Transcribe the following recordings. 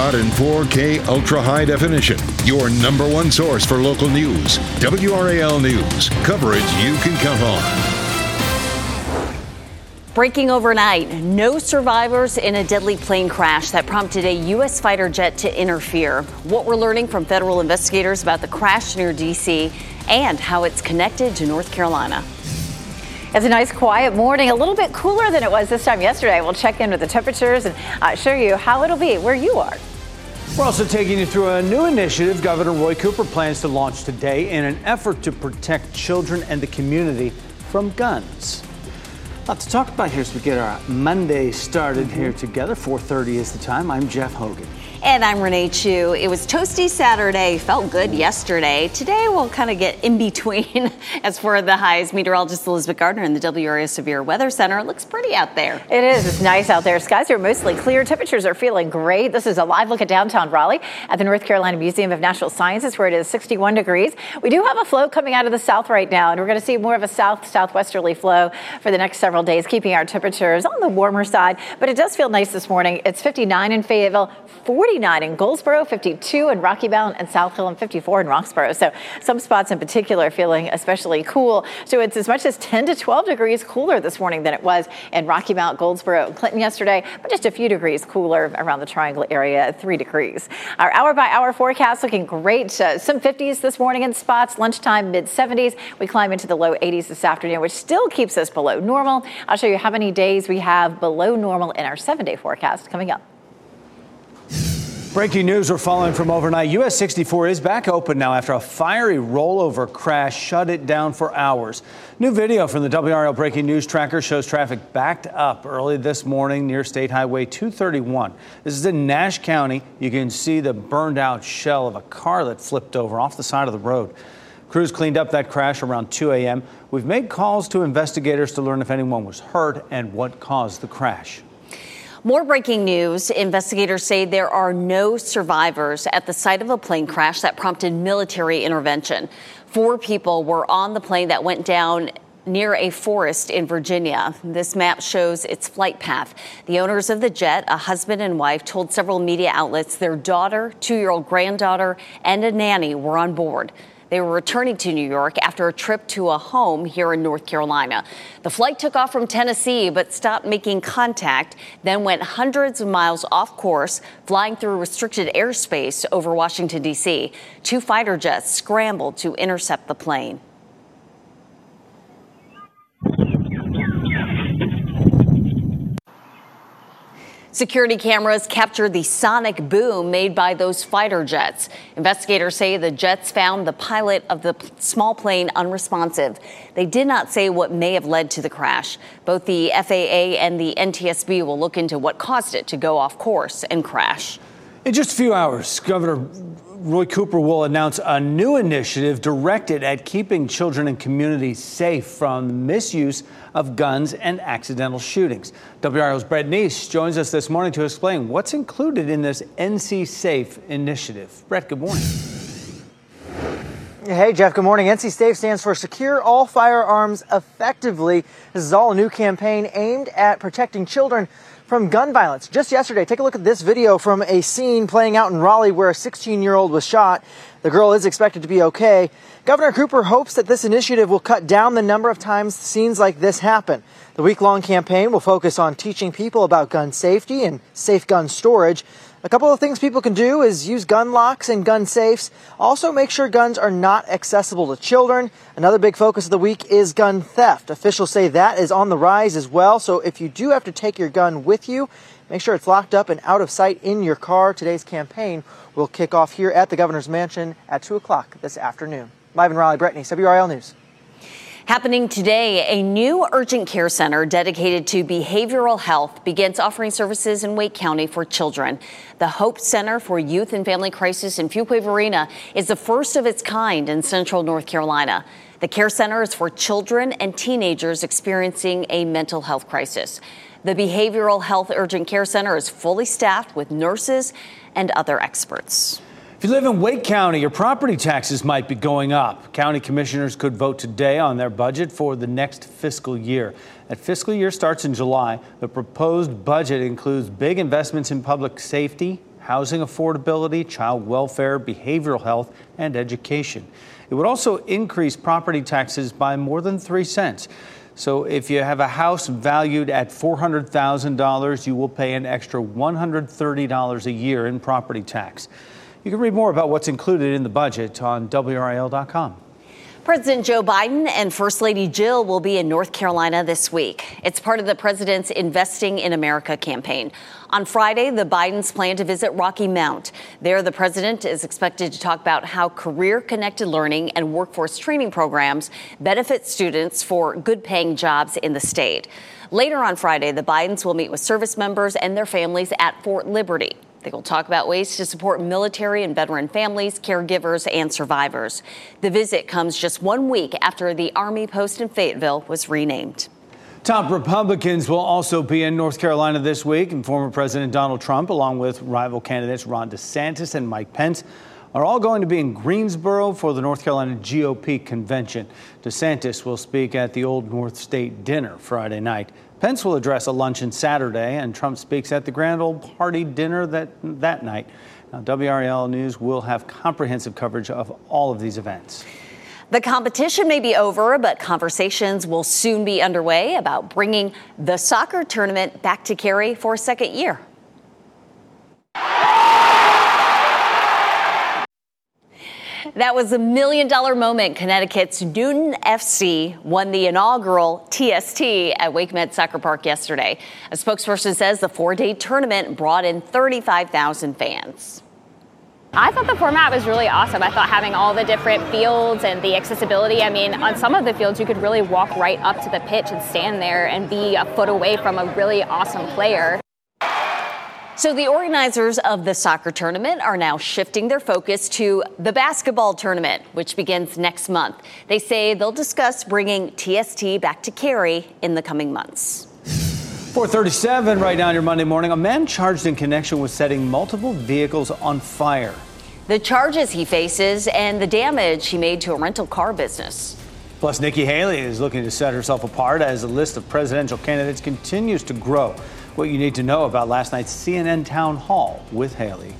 Out in 4K ultra high definition. Your number one source for local news. WRAL News. Coverage you can count on. Breaking overnight, no survivors in a deadly plane crash that prompted a U.S. fighter jet to interfere. What we're learning from federal investigators about the crash near D.C. and how it's connected to North Carolina. It's a nice quiet morning, a little bit cooler than it was this time yesterday. We'll check in with the temperatures and uh, show you how it'll be where you are. We're also taking you through a new initiative Governor Roy Cooper plans to launch today in an effort to protect children and the community from guns. lot to talk about here as we get our Monday started here together. 4:30 is the time. I'm Jeff Hogan. And I'm Renee Chou. It was toasty Saturday, felt good yesterday. Today we'll kind of get in between as for the highs. Meteorologist Elizabeth Gardner in the WRAL Severe Weather Center. It looks pretty out there. It is. It's nice out there. Skies are mostly clear. Temperatures are feeling great. This is a live look at downtown Raleigh at the North Carolina Museum of Natural Sciences where it is 61 degrees. We do have a flow coming out of the south right now, and we're going to see more of a south southwesterly flow for the next several days, keeping our temperatures on the warmer side. But it does feel nice this morning. It's 59 in Fayetteville, 40 49 in Goldsboro, 52 in Rocky Mount and South Hill, and 54 in Roxboro. So some spots in particular feeling especially cool. So it's as much as 10 to 12 degrees cooler this morning than it was in Rocky Mount, Goldsboro, and Clinton yesterday, but just a few degrees cooler around the Triangle area, three degrees. Our hour by hour forecast looking great. Uh, some 50s this morning in spots, lunchtime mid 70s. We climb into the low 80s this afternoon, which still keeps us below normal. I'll show you how many days we have below normal in our seven day forecast coming up. Breaking news we're following from overnight. US 64 is back open now after a fiery rollover crash shut it down for hours. New video from the WRAL Breaking News Tracker shows traffic backed up early this morning near State Highway 231. This is in Nash County. You can see the burned out shell of a car that flipped over off the side of the road. Crews cleaned up that crash around 2 a.m. We've made calls to investigators to learn if anyone was hurt and what caused the crash. More breaking news. Investigators say there are no survivors at the site of a plane crash that prompted military intervention. Four people were on the plane that went down near a forest in Virginia. This map shows its flight path. The owners of the jet, a husband and wife, told several media outlets their daughter, two year old granddaughter, and a nanny were on board. They were returning to New York after a trip to a home here in North Carolina. The flight took off from Tennessee but stopped making contact, then went hundreds of miles off course, flying through restricted airspace over Washington, D.C. Two fighter jets scrambled to intercept the plane. Security cameras captured the sonic boom made by those fighter jets. Investigators say the jets found the pilot of the small plane unresponsive. They did not say what may have led to the crash. Both the FAA and the NTSB will look into what caused it to go off course and crash. In just a few hours, Governor Roy Cooper will announce a new initiative directed at keeping children and communities safe from misuse of guns and accidental shootings. WRAL's Brett Knese joins us this morning to explain what's included in this NC Safe initiative. Brett, good morning. Hey, Jeff, good morning. NC Safe stands for Secure All Firearms Effectively. This is all a new campaign aimed at protecting children from gun violence. Just yesterday, take a look at this video from a scene playing out in Raleigh where a 16 year old was shot. The girl is expected to be okay. Governor Cooper hopes that this initiative will cut down the number of times scenes like this happen. The week long campaign will focus on teaching people about gun safety and safe gun storage. A couple of things people can do is use gun locks and gun safes. Also, make sure guns are not accessible to children. Another big focus of the week is gun theft. Officials say that is on the rise as well. So, if you do have to take your gun with you, make sure it's locked up and out of sight in your car. Today's campaign will kick off here at the governor's mansion at 2 o'clock this afternoon. Live in Raleigh, Brett Knese, WRAL News. Happening today, a new urgent care center dedicated to behavioral health begins offering services in Wake County for children. The Hope Center for Youth and Family Crisis in Fuquay-Varina is the first of its kind in central North Carolina. The care center is for children and teenagers experiencing a mental health crisis. The Behavioral Health Urgent Care Center is fully staffed with nurses and other experts. If you live in Wake County, your property taxes might be going up. County commissioners could vote today on their budget for the next fiscal year. That fiscal year starts in July. The proposed budget includes big investments in public safety, housing affordability, child welfare, behavioral health, and education. It would also increase property taxes by more than 3 cents. So if you have a house valued at $400,000, you will pay an extra $130 a year in property tax. You can read more about what's included in the budget on WRAL.com. President Joe Biden and First Lady Jill will be in North Carolina this week. It's part of the president's Investing in America campaign. On Friday, the Bidens plan to visit Rocky Mount. There, the president is expected to talk about how career connected learning and workforce training programs benefit students for good paying jobs in the state. Later on Friday, the Bidens will meet with service members and their families at Fort Liberty. They will talk about ways to support military and veteran families, caregivers, and survivors. The visit comes just one week after the Army post in Fayetteville was renamed. Top Republicans will also be in North Carolina this week, and former President Donald Trump, along with rival candidates Ron DeSantis and Mike Pence, are all going to be in Greensboro for the North Carolina GOP convention. DeSantis will speak at the Old North State dinner Friday night. Pence will address a luncheon Saturday, and Trump speaks at the Grand Old Party dinner that, that night. Now, WRAL News will have comprehensive coverage of all of these events. The competition may be over, but conversations will soon be underway about bringing the soccer tournament back to Cary for a second year. That was a million dollar moment. Connecticut's Newtown FC won the inaugural TST at WakeMed Soccer Park yesterday. A spokesperson says the four day tournament brought in 35,000 fans. I thought the format was really awesome. I thought having all the different fields and the accessibility. I mean, on some of the fields, you could really walk right up to the pitch and stand there and be a foot away from a really awesome player. So the organizers of the soccer tournament are now shifting their focus to the basketball tournament, which begins next month. They say they'll discuss bringing TST back to Cary in the coming months. 437 right now on your Monday morning. A man charged in connection with setting multiple vehicles on fire. The charges he faces and the damage he made to a rental car business. Plus, Nikki Haley is looking to set herself apart as the list of presidential candidates continues to grow what you need to know about last night's CNN town hall with Haley.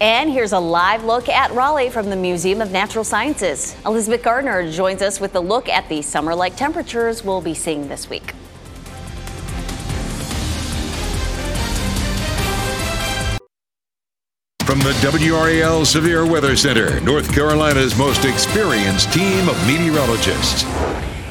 And here's a live look at Raleigh from the Museum of Natural Sciences. Elizabeth Gardner joins us with a look at the summer like temperatures we'll be seeing this week. From the WRAL Severe Weather Center, North Carolina's most experienced team of meteorologists.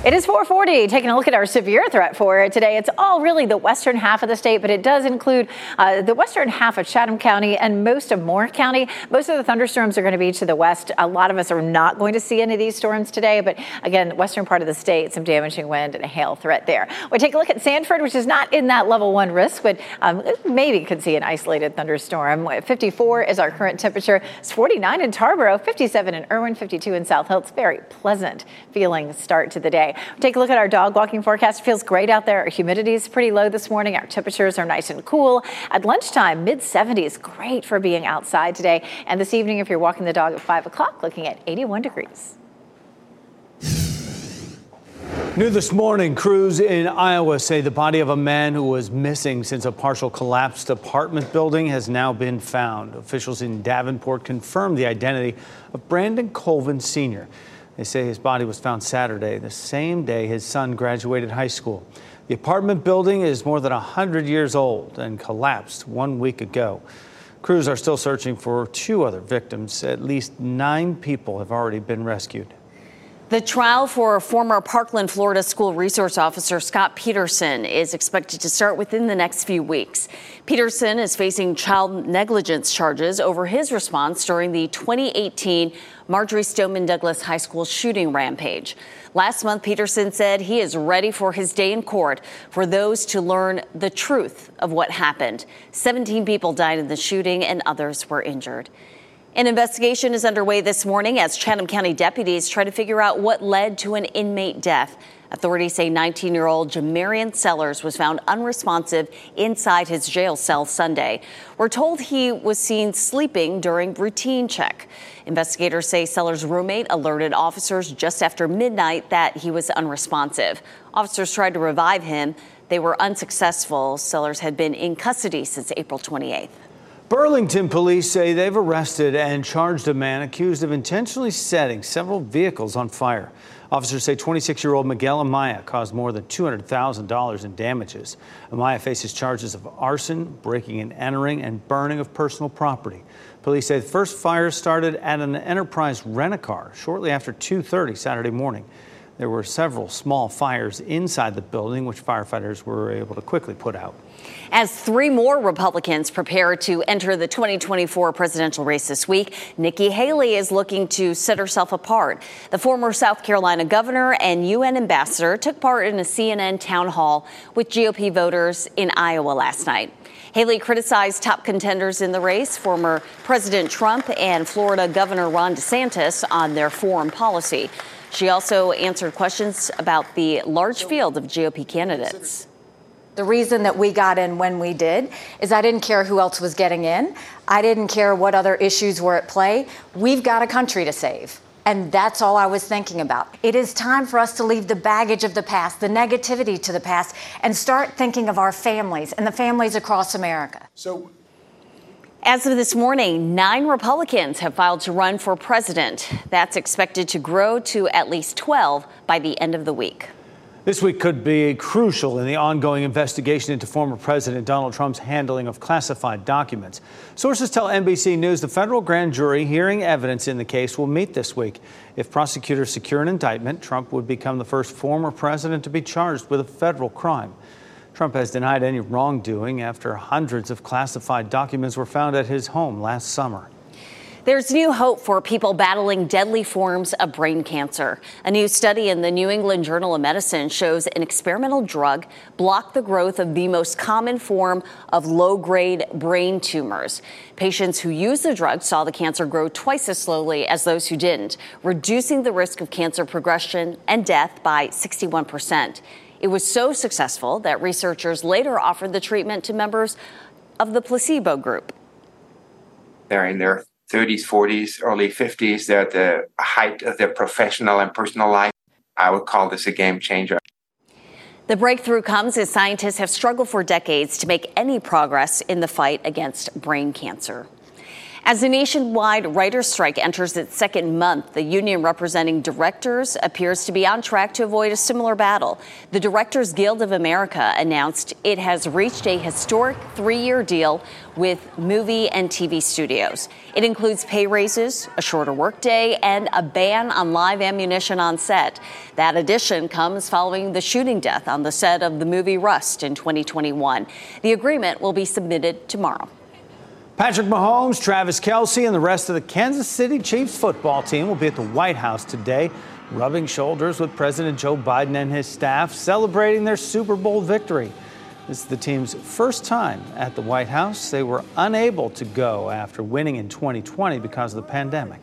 It is 440. Taking a look at our severe threat for today. It's all really the western half of the state, but it does include uh, the western half of Chatham County and most of Moore County. Most of the thunderstorms are going to be to the west. A lot of us are not going to see any of these storms today, but again, western part of the state, some damaging wind and a hail threat there. We take a look at Sanford, which is not in that level one risk, but um, maybe could see an isolated thunderstorm. 54 is our current temperature. It's 49 in Tarboro, 57 in Erwin, 52 in South Hill. It's very pleasant feeling start to the day. Take a look at our dog walking forecast. It feels great out there. Our humidity is pretty low this morning. Our temperatures are nice and cool. At lunchtime, mid 70s, great for being outside today. And this evening, if you're walking the dog at 5 o'clock, looking at 81 degrees. New this morning, crews in Iowa say the body of a man who was missing since a partial collapsed apartment building has now been found. Officials in Davenport confirmed the identity of Brandon Colvin Sr. They say his body was found Saturday, the same day his son graduated high school. The apartment building is more than 100 years old and collapsed one week ago. Crews are still searching for two other victims. At least nine people have already been rescued. The trial for former Parkland, Florida school resource officer Scot Peterson is expected to start within the next few weeks. Peterson is facing child negligence charges over his response during the 2018 Marjory Stoneman Douglas High School shooting rampage. Last month, Peterson said he is ready for his day in court for those to learn the truth of what happened. 17 people died in the shooting and others were injured. An investigation is underway this morning as Chatham County deputies try to figure out what led to an inmate death. Authorities say 19 year old Jamarian Sellers was found unresponsive inside his jail cell Sunday. We're told he was seen sleeping during routine check. Investigators say Sellers' roommate alerted officers just after midnight that he was unresponsive. Officers tried to revive him. They were unsuccessful. Sellers had been in custody since April 28th. Burlington police say they've arrested and charged a man accused of intentionally setting several vehicles on fire. Officers say 26 year old Miguel Amaya caused more than $200,000 in damages. Amaya faces charges of arson, breaking and entering, and burning of personal property. Police say the first fire started at an Enterprise rent-a-car shortly after 2:30 Saturday morning. There were several small fires inside the building, which firefighters were able to quickly put out. As three more Republicans prepare to enter the 2024 presidential race this week, Nikki Haley is looking to set herself apart. The former South Carolina governor and UN ambassador took part in a CNN town hall with GOP voters in Iowa last night. Haley criticized top contenders in the race, former President Trump and Florida Governor Ron DeSantis, on their foreign policy. She also answered questions about the large field of GOP candidates. The reason that we got in when we did is I didn't care who else was getting in. I didn't care what other issues were at play. We've got a country to save. And that's all I was thinking about. It is time for us to leave the baggage of the past, the negativity to the past, and start thinking of our families and the families across America. So as of this morning, nine Republicans have filed to run for president. That's expected to grow to at least 12 by the end of the week. This week could be crucial in the ongoing investigation into former President Donald Trump's handling of classified documents. Sources tell NBC News the federal grand jury hearing evidence in the case will meet this week. If prosecutors secure an indictment, Trump would become the first former president to be charged with a federal crime. Trump has denied any wrongdoing after hundreds of classified documents were found at his home last summer. There's new hope for people battling deadly forms of brain cancer. A new study in the New England Journal of Medicine shows an experimental drug blocked the growth of the most common form of low grade brain tumors. Patients who used the drug saw the cancer grow twice as slowly as those who didn't, reducing the risk of cancer progression and death by 61 percent. It was so successful that researchers later offered the treatment to members of the placebo group. They're in their 30s, 40s, early 50s. They're at the height of their professional and personal life. I would call this a game changer. The breakthrough comes as scientists have struggled for decades to make any progress in the fight against brain cancer. As the nationwide writers' strike enters its second month, the union representing directors appears to be on track to avoid a similar battle. The Directors Guild of America announced it has reached a historic three year deal with movie and TV studios. It includes pay raises, a shorter workday, and a ban on live ammunition on set. That addition comes following the shooting death on the set of the movie Rust in 2021. The agreement will be submitted tomorrow. Patrick Mahomes, Travis Kelce, and the rest of the Kansas City Chiefs football team will be at the White House today, rubbing shoulders with President Joe Biden and his staff, celebrating their Super Bowl victory. This is the team's first time at the White House. They were unable to go after winning in 2020 because of the pandemic.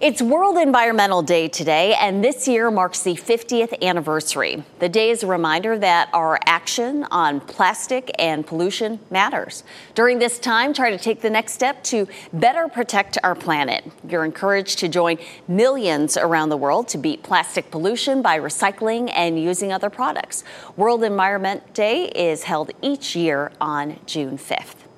It's World Environmental Day today, and this year marks the 50th anniversary. The day is a reminder that our action on plastic and pollution matters. During this time, try to take the next step to better protect our planet. You're encouraged to join millions around the world to beat plastic pollution by recycling and using other products. World Environment Day is held each year on June 5th.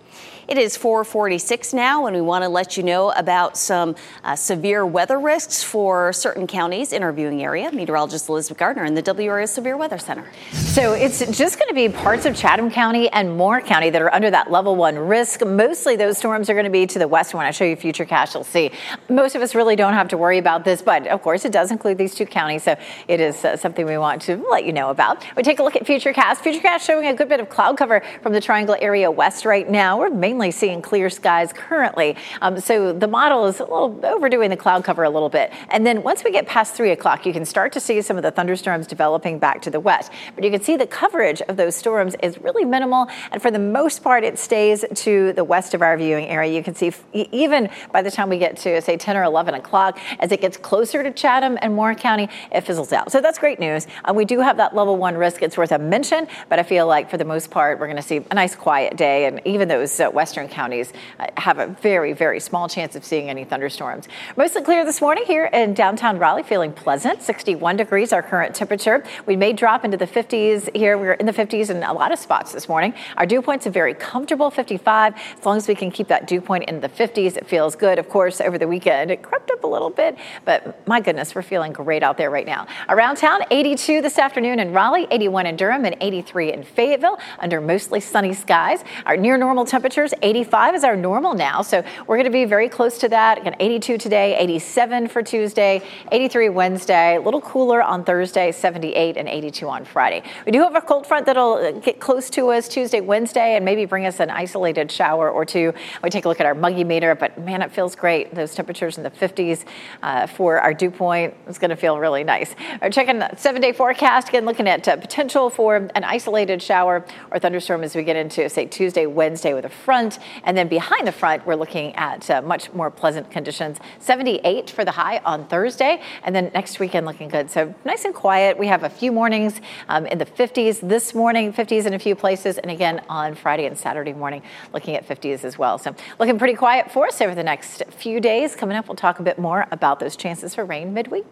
It is 446 now, and we want to let you know about some uh, severe weather risks for certain counties in our viewing area. Meteorologist Elizabeth Gardner in the WRAL Severe Weather Center. So it's just going to be parts of Chatham County and Moore County that are under that level one risk. Mostly those storms are going to be to the west. When I show you Futurecast, you'll see most of us really don't have to worry about this, but of course it does include these two counties. So it is uh, something we want to let you know about. We take a look at Futurecast. Futurecast showing a good bit of cloud cover from the Triangle area west right now. We're mainly seeing clear skies currently. Um, so the model is a little overdoing the cloud cover a little bit. And then once we get past three o'clock, you can start to see some of the thunderstorms developing back to the west. But you can see the coverage of those storms is really minimal. And for the most part, it stays to the west of our viewing area. You can see even by the time we get to, say, 10 or 11 o'clock, as it gets closer to Chatham and Moore County, it fizzles out. So that's great news. Um, we do have that level one risk. It's worth a mention, but I feel like for the most part, we're going to see a nice quiet day. And even those uh, western counties uh, have a very, very small chance of seeing any thunderstorms. Mostly clear this morning here in downtown Raleigh, feeling pleasant. 61 degrees, our current temperature. We may drop into the 50s here. We're in the 50s in a lot of spots this morning. Our dew point's a very comfortable 55. As long as we can keep that dew point in the 50s, it feels good. Of course, over the weekend, it crept up a little bit, but my goodness, we're feeling great out there right now. Around town, 82 this afternoon in Raleigh, 81 in Durham, and 83 in Fayetteville under mostly sunny skies. Our near normal temperatures, 85 is our normal now, so we're going to be very close to that. Again, 82 today, 87 for Tuesday, 83 Wednesday, a little cooler on Thursday, 78 and 82 on Friday. We do have a cold front that'll get close to us Tuesday, Wednesday, and maybe bring us an isolated shower or two. We take a look at our muggy meter, but man, it feels great. Those temperatures in the 50s uh, for our dew point. It's going to feel really nice. We're checking the seven day forecast again, looking at uh, potential for an isolated shower or thunderstorm as we get into, say, Tuesday, Wednesday with a front. And then behind the front, we're looking at uh, much more pleasant conditions. 78 for the high on Thursday. And then next weekend looking good. So nice and quiet. We have a few mornings um, in the 50s this morning, 50s in a few places. And again on Friday and Saturday morning, looking at 50s as well. So looking pretty quiet for us over the next few days. Coming up, we'll talk a bit more about those chances for rain midweek.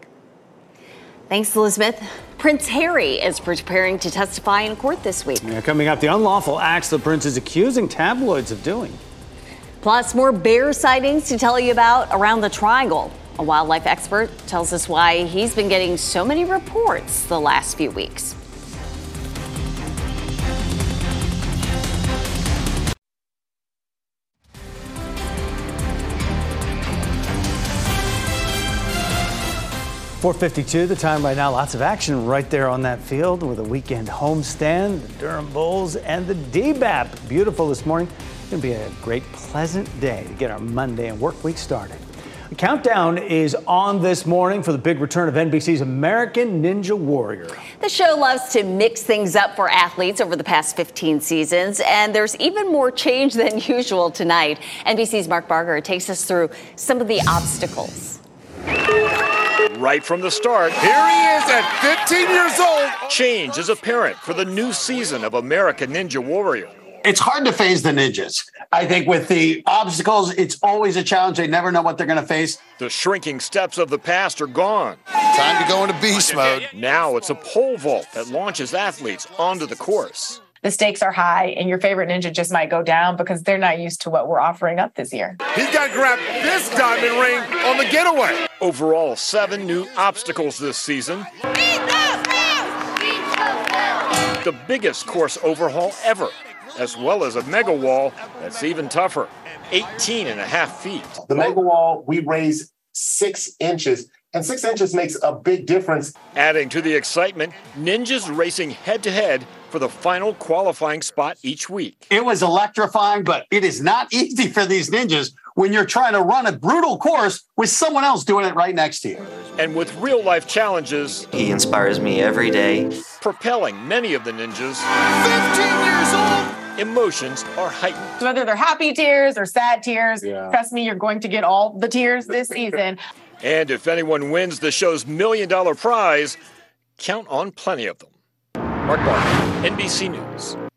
Thanks, Elizabeth. Prince Harry is preparing to testify in court this week. Yeah, coming up, the unlawful acts the prince is accusing tabloids of doing. Plus, more bear sightings to tell you about around the triangle. A wildlife expert tells us why he's been getting so many reports the last few weeks. 452 the time right now. Lots of action right there on that field with a weekend homestand, the Durham Bulls, and the DBAP. Beautiful this morning. It's going to be a great, pleasant day to get our Monday and work week started. The countdown is on this morning for the big return of NBC's American Ninja Warrior. The show loves to mix things up for athletes over the past 15 seasons, and there's even more change than usual tonight. NBC's Mark Barger takes us through some of the obstacles right from the start. Here he is at 15 years old. Change is apparent for the new season of American Ninja Warrior. It's hard to faze the ninjas. I think with the obstacles, it's always a challenge. They never know what they're going to face. The shrinking steps of the past are gone. Time to go into beast mode. Now it's a pole vault that launches athletes onto the course the stakes are high and your favorite ninja just might go down because they're not used to what we're offering up this year. He's got to grab this diamond ring on the getaway. Overall, seven new obstacles this season. The biggest course overhaul ever, as well as a mega wall that's even tougher 18 and a half feet. The mega wall, we raise six inches and six inches makes a big difference. Adding to the excitement, ninjas racing head to head for the final qualifying spot each week. It was electrifying, but it is not easy for these ninjas when you're trying to run a brutal course with someone else doing it right next to you. And with real life challenges, he inspires me every day, propelling many of the ninjas. 15 years old! Emotions are heightened. Whether they're happy tears or sad tears, yeah. trust me, you're going to get all the tears this season. And if anyone wins the show's million dollar prize, count on plenty of them. Mark Barger, NBC News.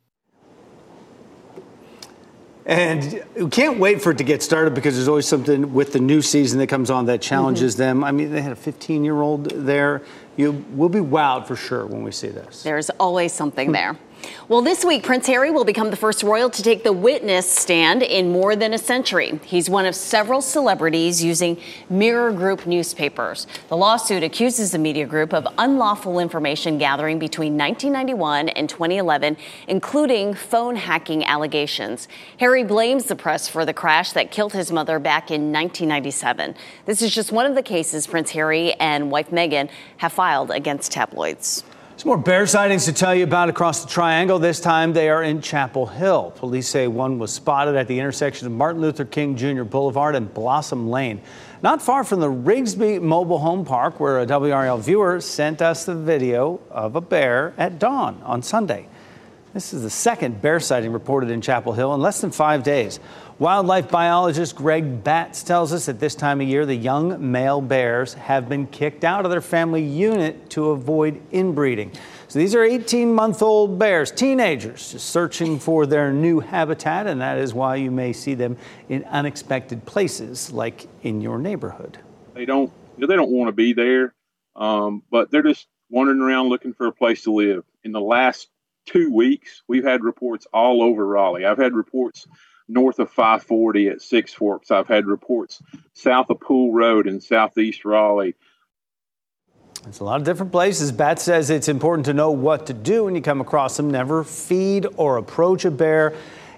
And we can't wait for it to get started because there's always something with the new season that comes on that challenges mm-hmm. them. I mean, they had a 15 year old there. You will be wowed for sure when we see this. There's always something there. Well, this week, Prince Harry will become the first royal to take the witness stand in more than a century. He's one of several celebrities using Mirror Group newspapers. The lawsuit accuses the media group of unlawful information gathering between 1991 and 2011, including phone hacking allegations. Harry blames the press for the crash that killed his mother back in 1997. This is just one of the cases Prince Harry and wife Meghan have filed against tabloids. Some more bear sightings to tell you about across the triangle. This time they are in Chapel Hill. Police say one was spotted at the intersection of Martin Luther King Jr. Boulevard and Blossom Lane, not far from the Rigsby Mobile Home Park, where a WRAL viewer sent us the video of a bear at dawn on Sunday. This is the second bear sighting reported in Chapel Hill in less than five days. Wildlife biologist Greg Batts tells us at this time of year, the young male bears have been kicked out of their family unit to avoid inbreeding. So these are 18 month old bears, teenagers, just searching for their new habitat, and that is why you may see them in unexpected places like in your neighborhood. They don't, they don't want to be there, um, but they're just wandering around looking for a place to live. In the last two weeks, we've had reports all over Raleigh. I've had reports north of 540 at Six Forks. I've had reports south of Poole Road in southeast Raleigh. It's a lot of different places. Batts says it's important to know what to do when you come across them. Never feed or approach a bear.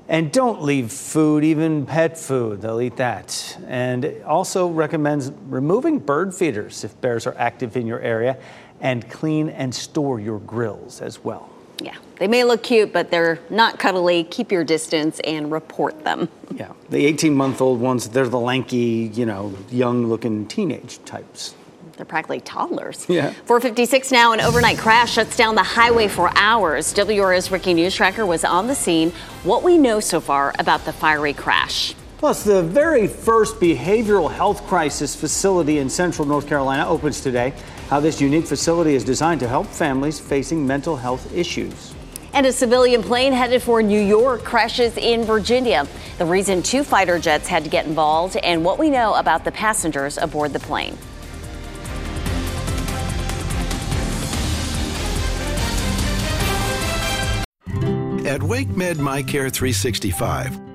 And don't leave food, even pet food. They'll eat that. And also recommends removing bird feeders if bears are active in your area and clean and store your grills as well. Yeah, they may look cute, but they're not cuddly. Keep your distance and report them. Yeah, the 18 month old ones, they're the lanky, you know, young looking teenage types. They're practically toddlers. Yeah. 456 now, an overnight crash shuts down the highway for hours. WRAL's Ricky News Tracker was on the scene. What we know so far about the fiery crash. Plus, the very first behavioral health crisis facility in central North Carolina opens today. How this unique facility is designed to help families facing mental health issues. And a civilian plane headed for New York crashes in Virginia. The reason two fighter jets had to get involved and what we know about the passengers aboard the plane. At WakeMed MyCare 365,